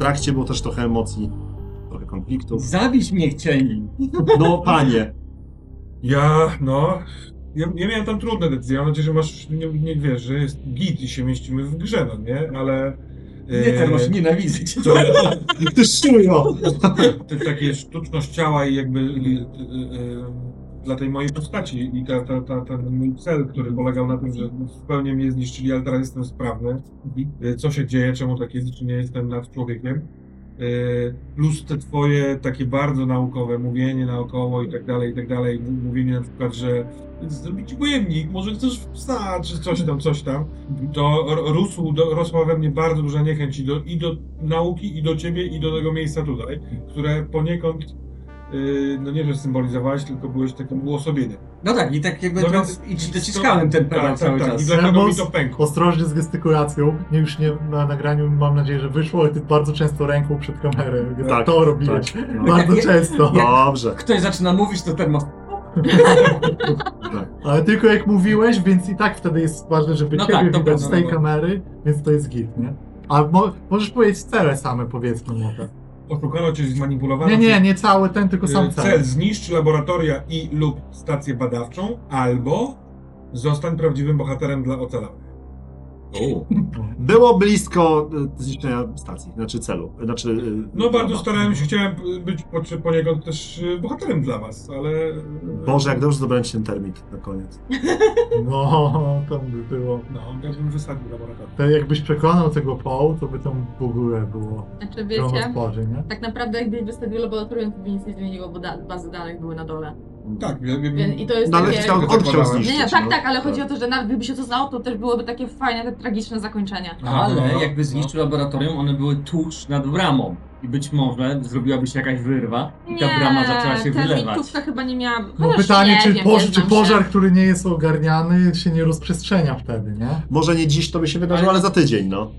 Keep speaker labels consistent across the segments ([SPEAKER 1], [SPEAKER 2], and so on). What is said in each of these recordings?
[SPEAKER 1] trakcie było też trochę emocji, trochę konfliktów.
[SPEAKER 2] Zabić mnie chcieli.
[SPEAKER 1] No panie,
[SPEAKER 3] Ja, no. Ja, ja miałem tam trudne decyzje. Mam nadzieję, że masz, nie, nie wiesz, że jest git i się mieścimy w grze, no nie? Ale.
[SPEAKER 2] Nie, ten masz nienawidzę cię.
[SPEAKER 3] to,
[SPEAKER 1] ty szujo!
[SPEAKER 3] to takie sztuczność ciała i jakby i, y, y, dla tej mojej postaci i ta, ta, ta, ten mój cel, który polegał na tym, że zupełnie mnie zniszczyli, ale teraz jestem sprawny. Y, Co się dzieje, czemu tak jest, czy nie jestem nad człowiekiem. Y, Plus te twoje takie bardzo naukowe mówienie naokoło i tak dalej, i tak dalej. Mówienie na przykład, że zrobić pojemnik, może chcesz psa, czy coś tam, coś tam. To r- rósł, do, rosła we mnie bardzo duża niechęć i do, i do nauki, i do ciebie, i do tego miejsca tutaj, które poniekąd, no nie, że symbolizowałeś, tylko byłeś takim uosobieniem.
[SPEAKER 2] No tak, i tak jakby
[SPEAKER 3] No
[SPEAKER 2] no
[SPEAKER 3] więc-
[SPEAKER 2] i ci dociskałem ten pedał
[SPEAKER 3] tak,
[SPEAKER 2] cały
[SPEAKER 3] tak, tak.
[SPEAKER 2] czas.
[SPEAKER 3] I dlatego mi to pękło.
[SPEAKER 4] Ostrożnie z gestykulacją. Nie już nie na nagraniu mam nadzieję, że wyszło, ale ty bardzo często ręką przed kamerę.
[SPEAKER 1] Tak,
[SPEAKER 4] to robiłeś.
[SPEAKER 1] tak, no.
[SPEAKER 4] Bardzo
[SPEAKER 2] Jak-
[SPEAKER 4] często.
[SPEAKER 1] Dobrze.
[SPEAKER 2] Ktoś zaczyna mówić, to ten ma...
[SPEAKER 4] Ale tylko jak mówiłeś, więc i tak wtedy jest ważne, żeby
[SPEAKER 2] No
[SPEAKER 4] ciebie
[SPEAKER 2] tak, to
[SPEAKER 4] widać
[SPEAKER 2] prawda,
[SPEAKER 4] z tej
[SPEAKER 2] no.
[SPEAKER 4] kamery, więc to jest git, nie? A mo możesz powiedzieć cele same, powiedzmy może.
[SPEAKER 3] Oszukano cię, zmanipulowano
[SPEAKER 4] Nie, nie, nie cały ten, tylko sam
[SPEAKER 3] Y,
[SPEAKER 4] cel.
[SPEAKER 3] Cel zniszcz laboratoria i lub stację badawczą, albo zostań prawdziwym bohaterem dla ocalałych.
[SPEAKER 1] Było blisko y, zniszczenia stacji, znaczy celu. Znaczy, y,
[SPEAKER 3] No bardzo starałem się, chciałem być po- poniekąd też bohaterem dla was, ale...
[SPEAKER 1] Boże, jak dobrze ci ten termit na koniec.
[SPEAKER 4] No, tam by było.
[SPEAKER 3] No, ja bym wysadził laboratorium.
[SPEAKER 4] To jakbyś przekonał tego Paul, to by tam w ogóle było
[SPEAKER 5] Znaczy wiecie, tak naprawdę jakbyś wystawił laboratorium, to by nic nie zmieniło, bo da- bazy danych były na dole.
[SPEAKER 3] Tak, ja, ja,
[SPEAKER 5] Więc, I to jest
[SPEAKER 1] No ale
[SPEAKER 5] takie...
[SPEAKER 1] chciał, on chciał zniszczyć.
[SPEAKER 5] Nie, nie, tak,
[SPEAKER 1] no.
[SPEAKER 5] tak, ale chodzi o to, że nawet gdyby się to znało, to też byłoby takie fajne, te tragiczne zakończenie.
[SPEAKER 3] Aha,
[SPEAKER 2] Ale
[SPEAKER 3] no,
[SPEAKER 2] jakby
[SPEAKER 3] no.
[SPEAKER 2] zniszczył laboratorium, one były tuż nad bramą. I być może zrobiłaby się jakaś wyrwa i ta brama zaczęła się
[SPEAKER 5] ta
[SPEAKER 2] wylewać.
[SPEAKER 5] mitówka chyba nie miała...
[SPEAKER 4] No
[SPEAKER 5] Chociaż
[SPEAKER 4] pytanie,
[SPEAKER 5] nie
[SPEAKER 4] czy,
[SPEAKER 5] wiem,
[SPEAKER 4] poż
[SPEAKER 5] nie
[SPEAKER 4] czy
[SPEAKER 5] znam
[SPEAKER 4] pożar,
[SPEAKER 5] się.
[SPEAKER 4] który nie jest ogarniany, się nie rozprzestrzenia wtedy, nie?
[SPEAKER 1] Może nie dziś to by się wydarzyło, ale,
[SPEAKER 2] Ale-
[SPEAKER 1] za tydzień, no.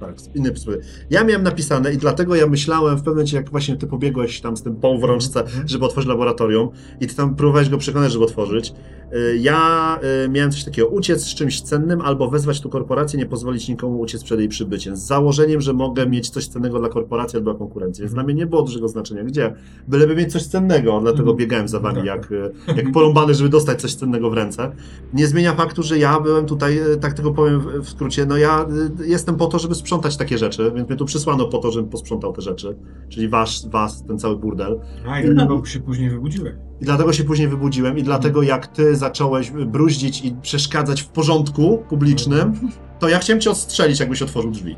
[SPEAKER 1] Tak, inny sprawy. Ja miałem napisane i dlatego ja myślałem w pewnym momencie, jak właśnie ty pobiegłeś tam z tym poł w rączce,
[SPEAKER 4] Mhm.
[SPEAKER 1] żeby otworzyć laboratorium i ty tam próbowałeś go przekonać, żeby otworzyć. Y, Ja y, miałem coś takiego, uciec z czymś cennym albo wezwać tu korporację, nie pozwolić nikomu uciec przed jej przybyciem. Z założeniem, że mogę mieć coś cennego dla korporacji albo dla konkurencji. Więc dla mnie nie było dużego znaczenia. Gdzie? Byleby mieć coś cennego, dlatego
[SPEAKER 4] Mhm.
[SPEAKER 1] biegałem za wami
[SPEAKER 3] Tak,
[SPEAKER 1] jak, y, jak porąbany, żeby dostać coś cennego w ręce. Nie zmienia faktu, że ja byłem tutaj, tak tylko powiem w- skrócie, no ja jestem po to, żeby sprzątać takie rzeczy, więc mnie tu przysłano po to, żebym posprzątał te rzeczy. Czyli wasz, was, ten cały burdel.
[SPEAKER 3] A, i dlatego się później wybudziłem.
[SPEAKER 1] I dlatego się później wybudziłem i dlatego jak ty zacząłeś bruździć i przeszkadzać w porządku publicznym, to ja chciałem cię odstrzelić, jakbyś otworzył drzwi.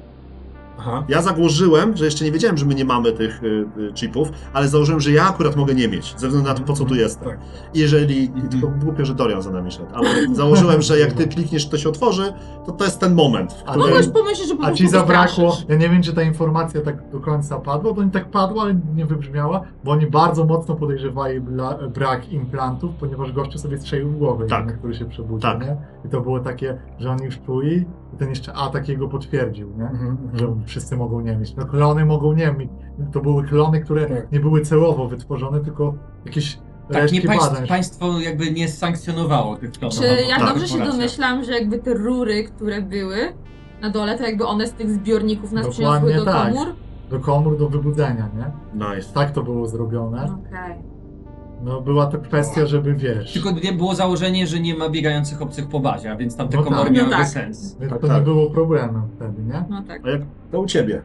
[SPEAKER 3] Aha.
[SPEAKER 1] Ja założyłem, że jeszcze nie wiedziałem, że my nie mamy tych y, y, chipów, ale założyłem, że ja akurat mogę nie mieć, ze względu na to, po co tu jestem.
[SPEAKER 3] Tak.
[SPEAKER 1] I jeżeli, i tylko głupio, że Dorian za nami szedł, ale założyłem, że jak ty klikniesz, to się otworzy, to to jest ten moment, w
[SPEAKER 4] A
[SPEAKER 1] którym...
[SPEAKER 5] Mogłeś pomyśleć, że po
[SPEAKER 4] A ci zabrakło, ja nie wiem, czy ta informacja tak do końca padła, bo oni tak padła, ale nie wybrzmiała, bo oni bardzo mocno podejrzewali bla, brak implantów, ponieważ gościu sobie strzelił w głowę,
[SPEAKER 1] Tak.
[SPEAKER 4] jeden, który się przebudził,
[SPEAKER 1] Tak.
[SPEAKER 4] nie? I to było takie, że oni już czuli i ten jeszcze atak jego potwierdził, nie?
[SPEAKER 3] Mhm,
[SPEAKER 4] Że wszyscy mogą nie mieć. No klony mogą nie mieć. To były klony, które
[SPEAKER 3] Tak.
[SPEAKER 4] nie były celowo wytworzone, tylko jakieś
[SPEAKER 2] Tak, nie
[SPEAKER 4] resztki
[SPEAKER 2] państw, państwo jakby nie sankcjonowało tych klonów.
[SPEAKER 5] Czy ja
[SPEAKER 1] Tak,
[SPEAKER 5] dobrze się domyślam, że jakby te rury, które były na dole, to jakby one z tych zbiorników nas
[SPEAKER 4] Dokładnie
[SPEAKER 5] przyniosły do
[SPEAKER 4] tak.
[SPEAKER 5] komór?
[SPEAKER 4] Do komór, do wybudzenia, nie?
[SPEAKER 1] Nice.
[SPEAKER 4] Tak to było zrobione.
[SPEAKER 5] Okej.
[SPEAKER 4] No była to kwestia, żeby wiesz.
[SPEAKER 2] Tylko nie było założenie, że nie ma biegających obcych po bazie, a więc tam te
[SPEAKER 4] No
[SPEAKER 2] komory
[SPEAKER 4] tak.
[SPEAKER 2] miały
[SPEAKER 5] No tak.
[SPEAKER 2] sens.
[SPEAKER 4] Więc
[SPEAKER 1] Tak,
[SPEAKER 4] to
[SPEAKER 1] tak.
[SPEAKER 4] nie było problemem wtedy, nie?
[SPEAKER 5] No tak.
[SPEAKER 1] A jak to u ciebie?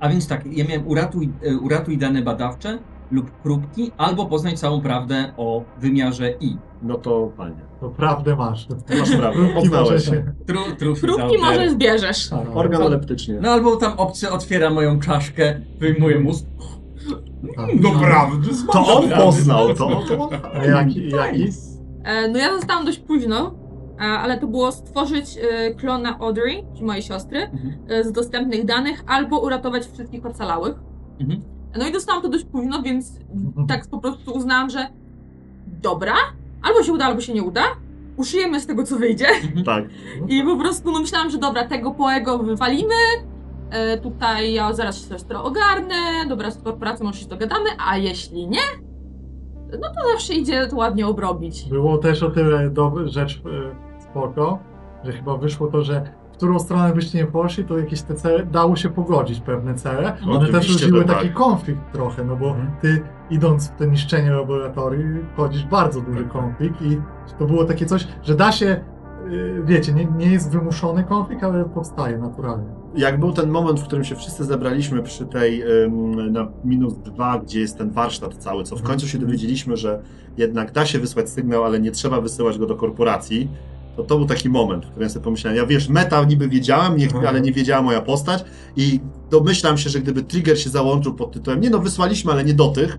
[SPEAKER 2] A więc tak, ja miałem uratuj, e, uratuj dane badawcze lub próbki, albo poznać całą prawdę o wymiarze I.
[SPEAKER 1] No to fajnie.
[SPEAKER 4] To prawdę masz.
[SPEAKER 1] Masz prawdę, poznałeś.
[SPEAKER 4] się...
[SPEAKER 2] Tru, trufi
[SPEAKER 5] Próbki może zbierzesz.
[SPEAKER 4] Tak.
[SPEAKER 1] Organoleptycznie.
[SPEAKER 2] No albo tam obcy otwiera moją czaszkę, wyjmuje mózg.
[SPEAKER 3] Doprawdy,
[SPEAKER 1] To on poznał, to, to
[SPEAKER 4] jaki? jaki?
[SPEAKER 5] E, No ja zostałam dość późno, a- ale to było stworzyć e, klona Audrey, czyli mojej siostry,
[SPEAKER 2] Mhm.
[SPEAKER 5] e, z dostępnych danych, albo uratować wszystkich ocalałych.
[SPEAKER 2] Mhm.
[SPEAKER 5] No i dostałam to dość późno, więc tak po prostu uznałam, że dobra, albo się uda, albo się nie uda. Uszyjemy z tego, co wyjdzie.
[SPEAKER 1] Tak.
[SPEAKER 5] I po prostu no, myślałam, że dobra, tego poego wywalimy. E, tutaj ja zaraz się siostrę ogarnę, dobra, z korporacją może się dogadamy, a jeśli nie, no to zawsze idzie to ładnie obrobić.
[SPEAKER 4] Było też o tyle dob- rzecz e, spoko, że chyba wyszło to, że w którą stronę byście nie poszli, to jakieś te cele, dało się pogodzić pewne cele. One też rodziły
[SPEAKER 1] tak.
[SPEAKER 4] taki konflikt trochę, no bo
[SPEAKER 1] Mhm.
[SPEAKER 4] ty idąc w to niszczenie laboratorium, wchodzisz w bardzo duży
[SPEAKER 1] Tak.
[SPEAKER 4] konflikt i to było takie coś, że da się, y, wiecie, nie, nie jest wymuszony konflikt, ale powstaje naturalnie.
[SPEAKER 1] Jak był ten moment, w którym się wszyscy zebraliśmy przy tej na minus dwa, gdzie jest ten warsztat cały, co w końcu się dowiedzieliśmy, że jednak da się wysłać sygnał, ale nie trzeba wysyłać go do korporacji, to to był taki moment, w którym ja sobie pomyślałem, ja wiesz, meta niby wiedziałem, nie,
[SPEAKER 3] Mhm.
[SPEAKER 1] ale nie wiedziała moja postać i domyślam się, że gdyby trigger się załączył pod tytułem, nie no, wysłaliśmy, ale nie do tych,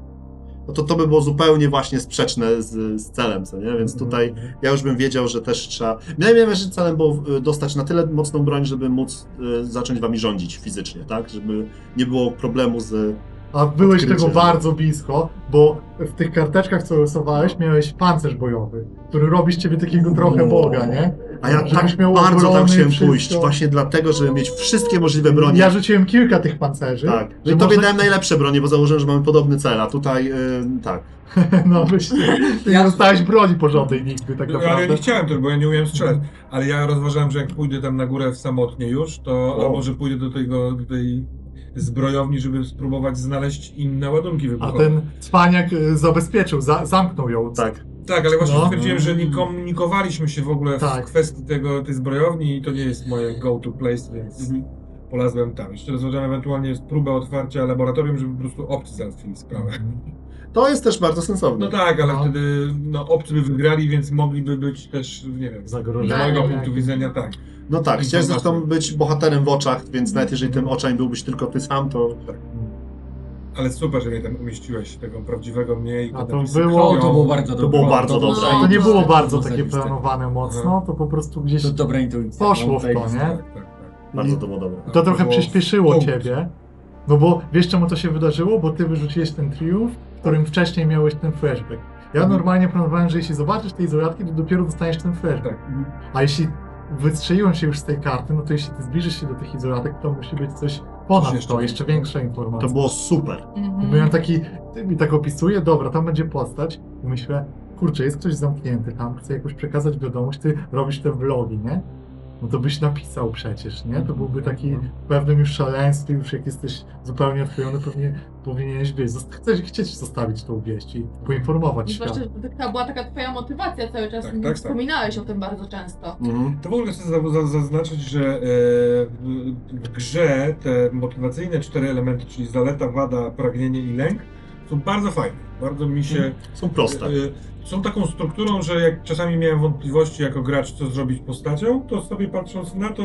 [SPEAKER 1] no to to by było zupełnie właśnie sprzeczne z, z celem, co nie? Więc tutaj ja już bym wiedział, że też trzeba. Miałem miałem, że celem było y, dostać na tyle mocną broń, żeby móc y, zacząć wami rządzić fizycznie, tak? Żeby nie było problemu z.
[SPEAKER 4] A byłeś
[SPEAKER 1] Odkrycie,
[SPEAKER 4] tego bardzo blisko, bo w tych karteczkach, co rysowałeś, miałeś pancerz bojowy, który robi z ciebie takiego trochę
[SPEAKER 1] O.
[SPEAKER 4] boga, nie?
[SPEAKER 1] A ja tak
[SPEAKER 4] miał
[SPEAKER 1] bardzo tam chciałem
[SPEAKER 4] wszystko.
[SPEAKER 1] pójść, właśnie dlatego, żeby mieć wszystkie możliwe broni.
[SPEAKER 4] Ja rzuciłem kilka tych pancerzy.
[SPEAKER 1] Tak.
[SPEAKER 4] że
[SPEAKER 1] No i tobie
[SPEAKER 4] można-
[SPEAKER 1] dałem najlepsze bronie, bo założyłem, że mamy podobny cel, a tutaj y, tak.
[SPEAKER 4] No właśnie, ty
[SPEAKER 2] Ja-
[SPEAKER 4] nie dostałeś broni porządnej nigdy, tak
[SPEAKER 3] No, ale ja
[SPEAKER 4] naprawdę.
[SPEAKER 3] nie chciałem tego, bo ja nie umiałem strzelać. Ale ja rozważałem, że jak pójdę tam na górę w samotnie już, to
[SPEAKER 1] O.
[SPEAKER 3] albo że pójdę do tego, do tej zbrojowni, żeby spróbować znaleźć inne ładunki
[SPEAKER 4] A
[SPEAKER 3] wybuchowe.
[SPEAKER 4] ten cwaniak y, zabezpieczył, za, zamknął ją.
[SPEAKER 1] Tak.
[SPEAKER 3] Tak, ale właśnie
[SPEAKER 4] No.
[SPEAKER 3] stwierdziłem, że nie komunikowaliśmy się w ogóle
[SPEAKER 4] Tak.
[SPEAKER 3] w kwestii tego, tej zbrojowni i to nie jest moje go-to place, więc
[SPEAKER 2] Mhm.
[SPEAKER 3] polazłem tam. Jeszcze rozważałem ewentualnie próbę otwarcia laboratorium, żeby po prostu obcy załatwili sprawę.
[SPEAKER 1] To jest też bardzo sensowne.
[SPEAKER 3] No tak, ale
[SPEAKER 4] No.
[SPEAKER 3] wtedy no, obcy by wygrali, więc mogliby być też, nie wiem, z
[SPEAKER 4] Zagrożenie.
[SPEAKER 3] mojego
[SPEAKER 5] Tak.
[SPEAKER 3] punktu widzenia tak.
[SPEAKER 1] No tak, chciałeś zresztą być bohaterem w oczach, więc nawet jeżeli tym oczami byłbyś tylko ty sam, to
[SPEAKER 3] Ale super, że mnie tam umieściłeś, tego prawdziwego mnie i
[SPEAKER 4] A to
[SPEAKER 3] napisy
[SPEAKER 4] było-
[SPEAKER 3] krwią.
[SPEAKER 2] O, to było bardzo dobre.
[SPEAKER 1] było bardzo dobre.
[SPEAKER 5] No,
[SPEAKER 4] To nie było
[SPEAKER 2] zajebiste.
[SPEAKER 4] bardzo
[SPEAKER 2] To
[SPEAKER 4] takie
[SPEAKER 2] zajebiste.
[SPEAKER 4] planowane mocno, to po prostu gdzieś
[SPEAKER 2] To dobra intuicja.
[SPEAKER 4] poszło
[SPEAKER 2] No,
[SPEAKER 4] w to, nie?
[SPEAKER 3] Tak, tak, tak.
[SPEAKER 1] bardzo to było dobre.
[SPEAKER 4] To trochę
[SPEAKER 3] było
[SPEAKER 4] przyspieszyło
[SPEAKER 3] punkt.
[SPEAKER 4] ciebie. No bo wiesz czemu to się wydarzyło? Bo ty wyrzuciłeś ten triumf, w którym wcześniej miałeś ten flashback. Ja
[SPEAKER 3] Mhm.
[SPEAKER 4] normalnie planowałem, że jeśli zobaczysz tej izolatki, to dopiero dostaniesz ten flashback.
[SPEAKER 3] Tak.
[SPEAKER 4] A jeśli wystrzeliłem się już z tej karty, no to jeśli ty zbliżysz się do tych izolatek, to musi być coś ponad
[SPEAKER 3] jeszcze
[SPEAKER 4] to, jeszcze większa informacja.
[SPEAKER 1] To było super.
[SPEAKER 5] Mhm.
[SPEAKER 4] Byłem taki, ty mi tak opisuje, dobra, tam będzie postać i myślę, kurczę, jest ktoś zamknięty tam, chce jakoś przekazać wiadomość, ty robisz te vlogi, nie? No to byś napisał przecież, nie? To byłby taki w pewnym już szaleństwie, już jak jesteś zupełnie odklejony, pewnie powinieneś zosta- chcesz, chcieć zostawić tą wieść i poinformować
[SPEAKER 5] I
[SPEAKER 4] świat.
[SPEAKER 5] zwłaszcza, że to była taka twoja motywacja cały czas.
[SPEAKER 3] Tak, tak, tak.
[SPEAKER 5] Wspominałeś o tym bardzo często.
[SPEAKER 1] Mhm.
[SPEAKER 3] To w ogóle chcę za- za- zaznaczyć, że e, w grze te motywacyjne cztery elementy, czyli zaleta, wada, pragnienie i lęk, są bardzo fajne. Bardzo mi się...
[SPEAKER 1] Są proste.
[SPEAKER 3] e, Są taką strukturą, że jak czasami miałem wątpliwości jako gracz, co zrobić postacią, to sobie patrząc na to,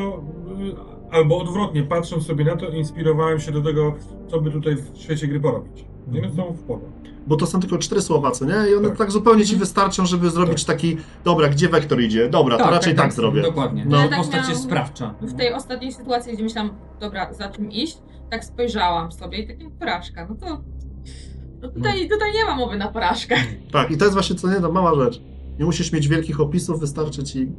[SPEAKER 3] e, albo odwrotnie, patrząc sobie na to, inspirowałem się do tego, co by tutaj w świecie gry porobić. Nie wiem, są w porządku.
[SPEAKER 1] Bo to są tylko cztery słowa, co nie? I one
[SPEAKER 3] Tak.
[SPEAKER 1] tak, zupełnie ci wystarczą, żeby zrobić taki, dobra, gdzie wektor idzie? Dobra, to raczej tak, zrobię.
[SPEAKER 2] Dokładnie.
[SPEAKER 1] No.
[SPEAKER 2] No,
[SPEAKER 5] Ja tak
[SPEAKER 2] postać jest sprawcza.
[SPEAKER 5] W tej ostatniej sytuacji, gdzie myślałam, dobra, za czym iść, tak spojrzałam sobie i takie porażka. No to. No tutaj, tutaj nie ma mowy na porażkę.
[SPEAKER 1] Tak, i to jest właśnie co nie, no mała rzecz. Nie musisz mieć wielkich opisów, wystarczy ci.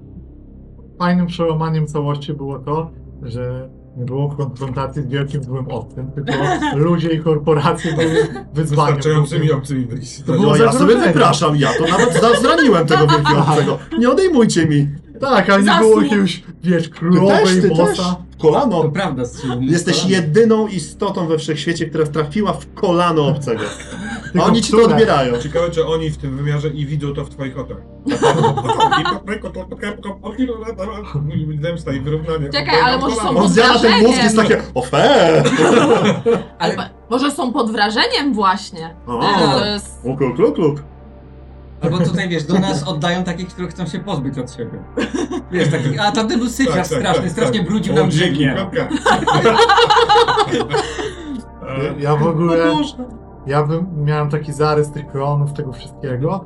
[SPEAKER 4] Fajnym przełamaniem całości było to, że nie było konfrontacji z wielkim złym obcym, tylko ludzie i korporacje były wyzwaniem.
[SPEAKER 3] Wystarczającymi obcymi byli.
[SPEAKER 4] To było
[SPEAKER 1] No ja sobie
[SPEAKER 4] zagrożenie.
[SPEAKER 1] wypraszam, ja to nawet zraniłem tego wielkiego obcego. Nie odejmujcie mi.
[SPEAKER 4] Tak, ale nie
[SPEAKER 5] Zasług.
[SPEAKER 4] było jakiegoś, wiesz,
[SPEAKER 1] Ty
[SPEAKER 4] królowej
[SPEAKER 1] też, ty
[SPEAKER 4] bossa.
[SPEAKER 1] też. Kolano.
[SPEAKER 2] To prawda, strzelił.
[SPEAKER 1] Jesteś jedyną istotą we wszechświecie, która trafiła w kolano obcego. A oni ci to odbierają.
[SPEAKER 3] Ciekawe, czy oni w tym wymiarze i widzą to w twoich oczach. Zemsta i wyrównanie.
[SPEAKER 5] Czekaj, ale może są
[SPEAKER 1] On zjada ten mózg jest takie, o fe!
[SPEAKER 2] Ale
[SPEAKER 5] może są pod wrażeniem właśnie.
[SPEAKER 1] O, kluk, kluk, kluk.
[SPEAKER 2] Albo tutaj wiesz, do nas oddają takich, których chcą się pozbyć od siebie. Wiesz, takich, a tamten był syfiarz straszny, strasznie brudził nam
[SPEAKER 3] kropka.
[SPEAKER 4] Ja w ogóle
[SPEAKER 1] O Boże.
[SPEAKER 4] ja bym, miałem taki zarys tych klonów, tego wszystkiego.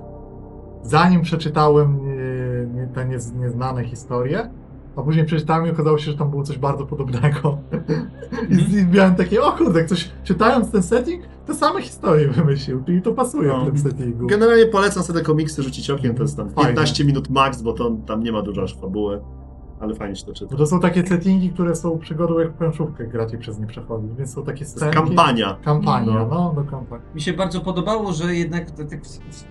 [SPEAKER 4] Zanim przeczytałem nie, nie, te nie, nieznane historie, a później przeczytałem i okazało się, że tam było coś bardzo podobnego. I, z- I miałem takie, o kurde, coś, czytając ten setting, te same historie wymyślił, czyli to pasuje
[SPEAKER 1] No.
[SPEAKER 4] w tym settingu.
[SPEAKER 1] Generalnie polecam sobie te komiksy rzucić okiem, to jest tam
[SPEAKER 4] Fajne.
[SPEAKER 1] 15 minut max, bo to, tam nie ma dużo aż fabuły, ale fajnie się to czyta.
[SPEAKER 4] Bo to są takie settingi, które są przygodą, jak planszówkę gracie przez nie przechodzić, więc są takie
[SPEAKER 1] To jest
[SPEAKER 4] scenki.
[SPEAKER 1] kampania.
[SPEAKER 4] Kampania,
[SPEAKER 1] No.
[SPEAKER 4] no, do kampanii.
[SPEAKER 2] Mi się bardzo podobało, że jednak tak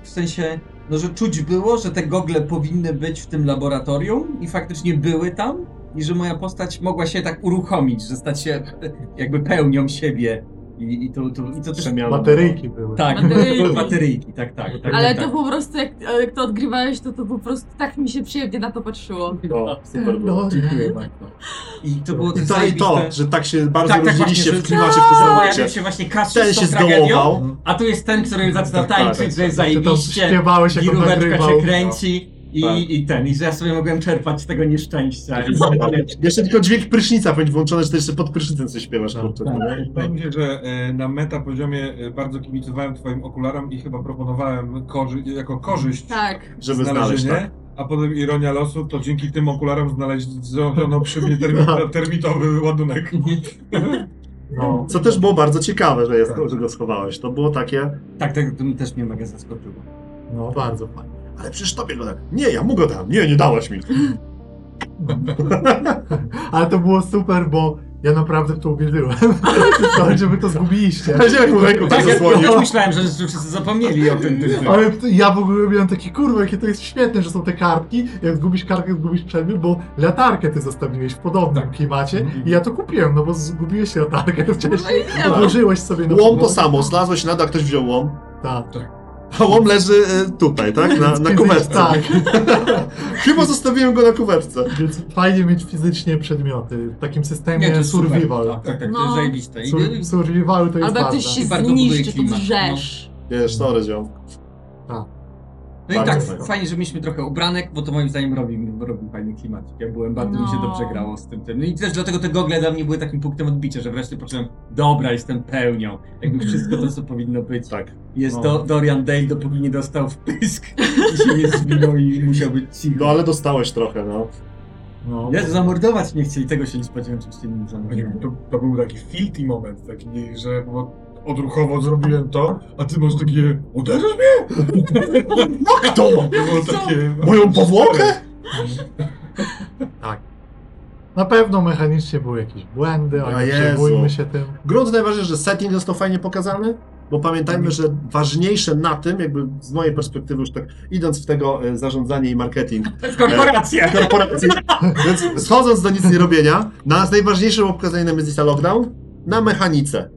[SPEAKER 2] w sensie, no że czuć było, że te gogle powinny być w tym laboratorium i faktycznie były tam i że moja postać mogła się tak uruchomić, że stać się jakby pełnią siebie i, i, to, to, i to też...
[SPEAKER 1] Przemiana.
[SPEAKER 4] Bateryjki były.
[SPEAKER 2] Tak,
[SPEAKER 5] Bateryjki.
[SPEAKER 2] bateryjki, tak, tak. tak
[SPEAKER 5] Ale
[SPEAKER 2] tak,
[SPEAKER 5] to po prostu, jak, jak to odgrywałeś, to to po prostu tak mi się przyjemnie na to patrzyło.
[SPEAKER 1] No, super było.
[SPEAKER 4] No,
[SPEAKER 2] Dziękuję bardzo. I to było
[SPEAKER 1] I to, I to,
[SPEAKER 2] zajebiste.
[SPEAKER 1] że tak się bardzo
[SPEAKER 2] Tak, tak,
[SPEAKER 1] rozdzieliście
[SPEAKER 2] właśnie,
[SPEAKER 1] w klimacie w tym momencie.
[SPEAKER 2] się właśnie Kasus
[SPEAKER 1] Ten się zdołował.
[SPEAKER 2] a tu jest ten, który zaczyna
[SPEAKER 1] Tak, tak,
[SPEAKER 2] tańczyć,
[SPEAKER 1] tak.
[SPEAKER 2] że jest zajebiście.
[SPEAKER 4] śpiewałeś, jak
[SPEAKER 2] się kręci i,
[SPEAKER 1] Tak.
[SPEAKER 2] i ten, i że ja sobie mogłem czerpać z tego nieszczęścia.
[SPEAKER 1] Jeszcze tylko dźwięk prysznica powinien włączony, że ty jeszcze pod prysznicem coś śpiewasz,
[SPEAKER 4] Tak,
[SPEAKER 2] tak.
[SPEAKER 3] Wydaje mi się, że e, na meta poziomie e, bardzo kibicowałem twoim okularom i chyba proponowałem korzy jako korzyść
[SPEAKER 5] Tak.
[SPEAKER 1] Żeby znaleźć, tak.
[SPEAKER 3] a potem ironia losu, to dzięki tym okularom znaleziono przy mnie termi termitowy ładunek.
[SPEAKER 4] No.
[SPEAKER 1] Co też było bardzo ciekawe, że, jest, że go schowałeś. To było takie,
[SPEAKER 2] tak, tak, to też mnie mega zaskoczyło.
[SPEAKER 4] no, bardzo fajnie.
[SPEAKER 1] Ale przecież tobie go dałem. Nie, ja mu go dałem. Nie, nie dałaś mi.
[SPEAKER 4] Ale to było super, bo ja naprawdę w to uwierzyłem. To, że wy to zgubiliście.
[SPEAKER 1] Jak mu ręką tak
[SPEAKER 2] Tak, ja, ja też myślałem, że, że wszyscy zapomnieli o tym. tym.
[SPEAKER 4] Ale ja w ogóle miałem taki kurwa, jakie to jest świetne, że są te kartki. Jak zgubisz kartkę, zgubisz przedmiot, bo latarkę ty zostawiłeś w podobnym klimacie. I ja to kupiłem, no bo zgubiłeś latarkę wcześniej.
[SPEAKER 5] No.
[SPEAKER 4] Odłożyłeś sobie na
[SPEAKER 1] Łom to samo, znalazłeś na dach, ktoś wziął łom,
[SPEAKER 4] Tak.
[SPEAKER 1] a łom leży y, tutaj, tak? Na, na kuwetce.
[SPEAKER 4] Tak.
[SPEAKER 1] Chyba zostawiłem go na kuwetce.
[SPEAKER 4] Więc fajnie mieć fizycznie przedmioty w takim
[SPEAKER 2] Nie, to
[SPEAKER 4] systemie
[SPEAKER 2] jest super.
[SPEAKER 4] survival.
[SPEAKER 2] Tak, tak, tak, to
[SPEAKER 5] No.
[SPEAKER 2] jest zajebiste. I,
[SPEAKER 4] Sur survivalu to jest
[SPEAKER 5] Albo jak ktoś się zniszczy, to drzesz.
[SPEAKER 1] Wiesz, sorry, ziom.
[SPEAKER 2] No i tak,
[SPEAKER 1] fajnie.
[SPEAKER 2] fajnie, że mieliśmy trochę ubranek, bo to moim zdaniem robi, robi fajny klimat. Ja byłem, bardzo mi się
[SPEAKER 5] No.
[SPEAKER 2] dobrze grało z tym, tym. No i też dlatego te gogle dla mnie były takim punktem odbicia, że wreszcie poczułem, dobra, jestem pełnią. Jakby wszystko to, co powinno być.
[SPEAKER 1] Tak.
[SPEAKER 2] Jest
[SPEAKER 4] No.
[SPEAKER 2] do, Dorian Dale, dopóki nie dostał w pysk i się nie zwinął i musiał być cicho.
[SPEAKER 1] No ale dostałeś trochę, no.
[SPEAKER 4] No.
[SPEAKER 2] Jezu, zamordować mnie chcieli, tego się nie spodziewałem, oczywiście nie zamordowałem.
[SPEAKER 3] To, to był taki filthy moment, taki, że bo odruchowo zrobiłem to, a ty masz takie, uderzysz mnie?
[SPEAKER 1] Jak to?
[SPEAKER 3] Było takie...
[SPEAKER 1] Moją powłokę?
[SPEAKER 4] Tak. Na pewno mechanicznie były jakieś błędy,
[SPEAKER 1] A
[SPEAKER 4] ale nie przejmujmy się tym.
[SPEAKER 1] Grunt najważniejsze, że setting został fajnie pokazany, bo pamiętajmy, że ważniejsze na tym, jakby z mojej perspektywy już tak idąc w tego e, zarządzanie i marketing
[SPEAKER 2] To jest korporacja!
[SPEAKER 1] korporacji, więc schodząc do nic nie robienia, nas najważniejsze było pokazanie Nemezisa Lockdown na mechanice.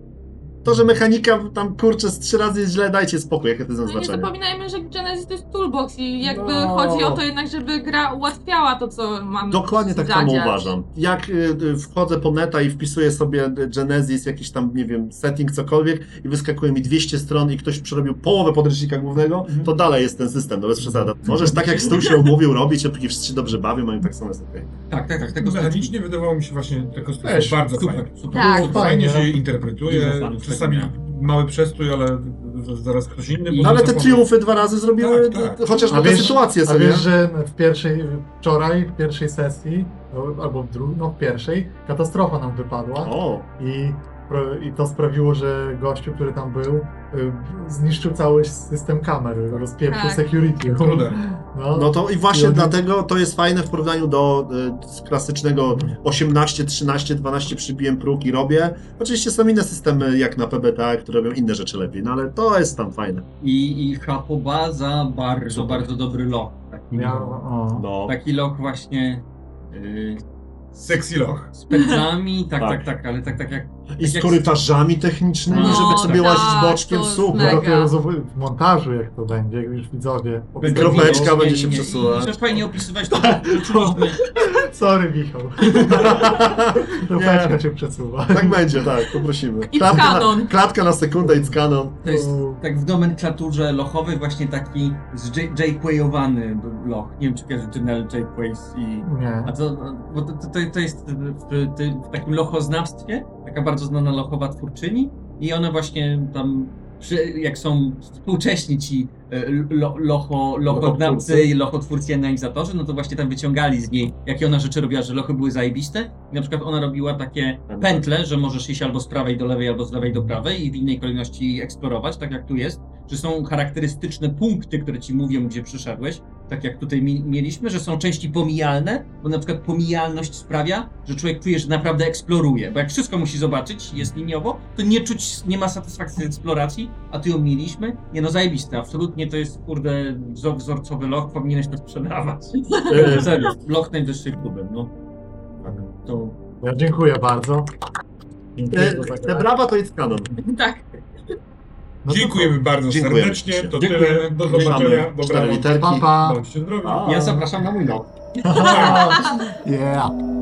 [SPEAKER 1] To, że mechanika tam kurczę z trzy razy jest źle, dajcie spokój, jakie to jest
[SPEAKER 5] No nie zapominajmy, że Genesis to jest toolbox i jakby
[SPEAKER 1] No.
[SPEAKER 5] chodzi o to jednak, żeby gra ułatwiała to, co mamy
[SPEAKER 1] Dokładnie tak samo uważam. Jak y, y, wchodzę po neta i wpisuję sobie Genesis, jakiś tam, nie wiem, setting, cokolwiek i wyskakuje mi 200 stron i ktoś przerobił połowę podręcznika głównego, to dalej jest ten system, no bez przesady. Możesz tak jak stół się umówił robić, a póki wszyscy się dobrze bawią, mają tak samo jest okej.
[SPEAKER 2] Tak, tak, tak, tego
[SPEAKER 3] Mechanicznie wydawało mi się właśnie te kostki
[SPEAKER 4] Też,
[SPEAKER 3] bardzo
[SPEAKER 2] super,
[SPEAKER 3] fajne.
[SPEAKER 2] super.
[SPEAKER 5] Tak.
[SPEAKER 3] Fajnie
[SPEAKER 4] Fajnie.
[SPEAKER 3] się je interpretuje, czasami
[SPEAKER 2] tego
[SPEAKER 3] mały przestój, ale zaraz ktoś inny.
[SPEAKER 1] No ale te
[SPEAKER 3] zapomniał.
[SPEAKER 1] triumfy dwa razy zrobiły
[SPEAKER 3] Tak, tak.
[SPEAKER 1] chociaż te
[SPEAKER 4] wiesz-
[SPEAKER 1] sytuacje
[SPEAKER 4] A
[SPEAKER 1] sobie.
[SPEAKER 4] wiesz, że w pierwszej, wczoraj, w pierwszej sesji, no, albo w drugiej, no w pierwszej, katastrofa nam wypadła
[SPEAKER 1] O,
[SPEAKER 4] i, i to sprawiło, że gościu, który tam był, y, zniszczył cały system kamer, rozpieprzył
[SPEAKER 5] Tak.
[SPEAKER 4] security. No,
[SPEAKER 1] no to i właśnie
[SPEAKER 4] I oni-
[SPEAKER 1] dlatego to jest fajne w porównaniu do y, klasycznego 18, 13, 12 przybiłem próg i robię. Oczywiście są inne systemy jak na PBTA, które robią inne rzeczy lepiej, no ale to jest tam fajne.
[SPEAKER 2] I, i Hapoba za bardzo,
[SPEAKER 1] Super.
[SPEAKER 2] bardzo dobry lok. Taki,
[SPEAKER 4] o.
[SPEAKER 1] No.
[SPEAKER 2] taki lok właśnie yy,
[SPEAKER 3] Sexy loch.
[SPEAKER 2] z pędzami, tak,
[SPEAKER 1] Tak.
[SPEAKER 2] tak, tak, ale tak, tak jak...
[SPEAKER 1] I z korytarzami technicznymi,
[SPEAKER 2] No,
[SPEAKER 1] żeby sobie
[SPEAKER 5] tak,
[SPEAKER 1] łazić boczkiem,
[SPEAKER 5] to
[SPEAKER 1] super.
[SPEAKER 4] Dopiero w montażu, jak to będzie, jak już widzowie.
[SPEAKER 1] Kropeczka będzie się.
[SPEAKER 2] I że fajnie opisywać to, rzeczywiście.
[SPEAKER 4] Sorry, Michał. Kropeczka cię przesuwa.
[SPEAKER 1] Tak będzie, tak, poprosimy.
[SPEAKER 5] It's
[SPEAKER 1] Klatka na,
[SPEAKER 5] canon.
[SPEAKER 1] klatka na sekundę, it's canon.
[SPEAKER 2] To jest tak w nomenklaturze lochowej właśnie taki z-Jayquayowany loch. Nie wiem, czy kojarzysz tunel Jayquays i...
[SPEAKER 4] Nie.
[SPEAKER 2] A to, bo to, to, to jest w, w takim lochoznawstwie taka bardzo znana lochowa twórczyni i ona właśnie tam jak są współcześni ci e, lo, locho, lochodawcy i lochotwórcy i analizatorzy, no to właśnie tam wyciągali z niej, jakie ona rzeczy robiła, że lochy były zajebiste. I na przykład ona robiła takie pętle, że możesz iść albo z prawej do lewej, albo z lewej do prawej i w innej kolejności eksplorować, tak jak tu jest, że są charakterystyczne punkty, które ci mówią, gdzie przyszedłeś, tak jak tutaj mi, mieliśmy, że są części pomijalne, bo na przykład pomijalność sprawia, że człowiek czuje, że naprawdę eksploruje, bo jak wszystko musi zobaczyć, jest liniowo, to nie czuć, nie ma satysfakcji z eksploracji, a tu ją mieliśmy. Nie no, zajebiste, absolutnie to jest, kurde, wzor, wzorcowy loch, powinieneś to sprzedawać. Serio, loch najwyższych klubem, no. Tak, to...
[SPEAKER 4] Ja dziękuję bardzo.
[SPEAKER 1] Te, te brawa to jest kanon.
[SPEAKER 5] Tak.
[SPEAKER 4] No to
[SPEAKER 3] Dziękujemy bardzo
[SPEAKER 1] Dziękujemy
[SPEAKER 3] serdecznie.
[SPEAKER 1] ci.
[SPEAKER 3] To
[SPEAKER 2] Dziękuję.
[SPEAKER 3] tyle. Do zobaczenia. Dobranoc.
[SPEAKER 1] literki.
[SPEAKER 4] Pa, pa.
[SPEAKER 3] Bądźcie zdrowi.
[SPEAKER 1] A.
[SPEAKER 2] Ja zapraszam na mój loch.
[SPEAKER 4] Yeah.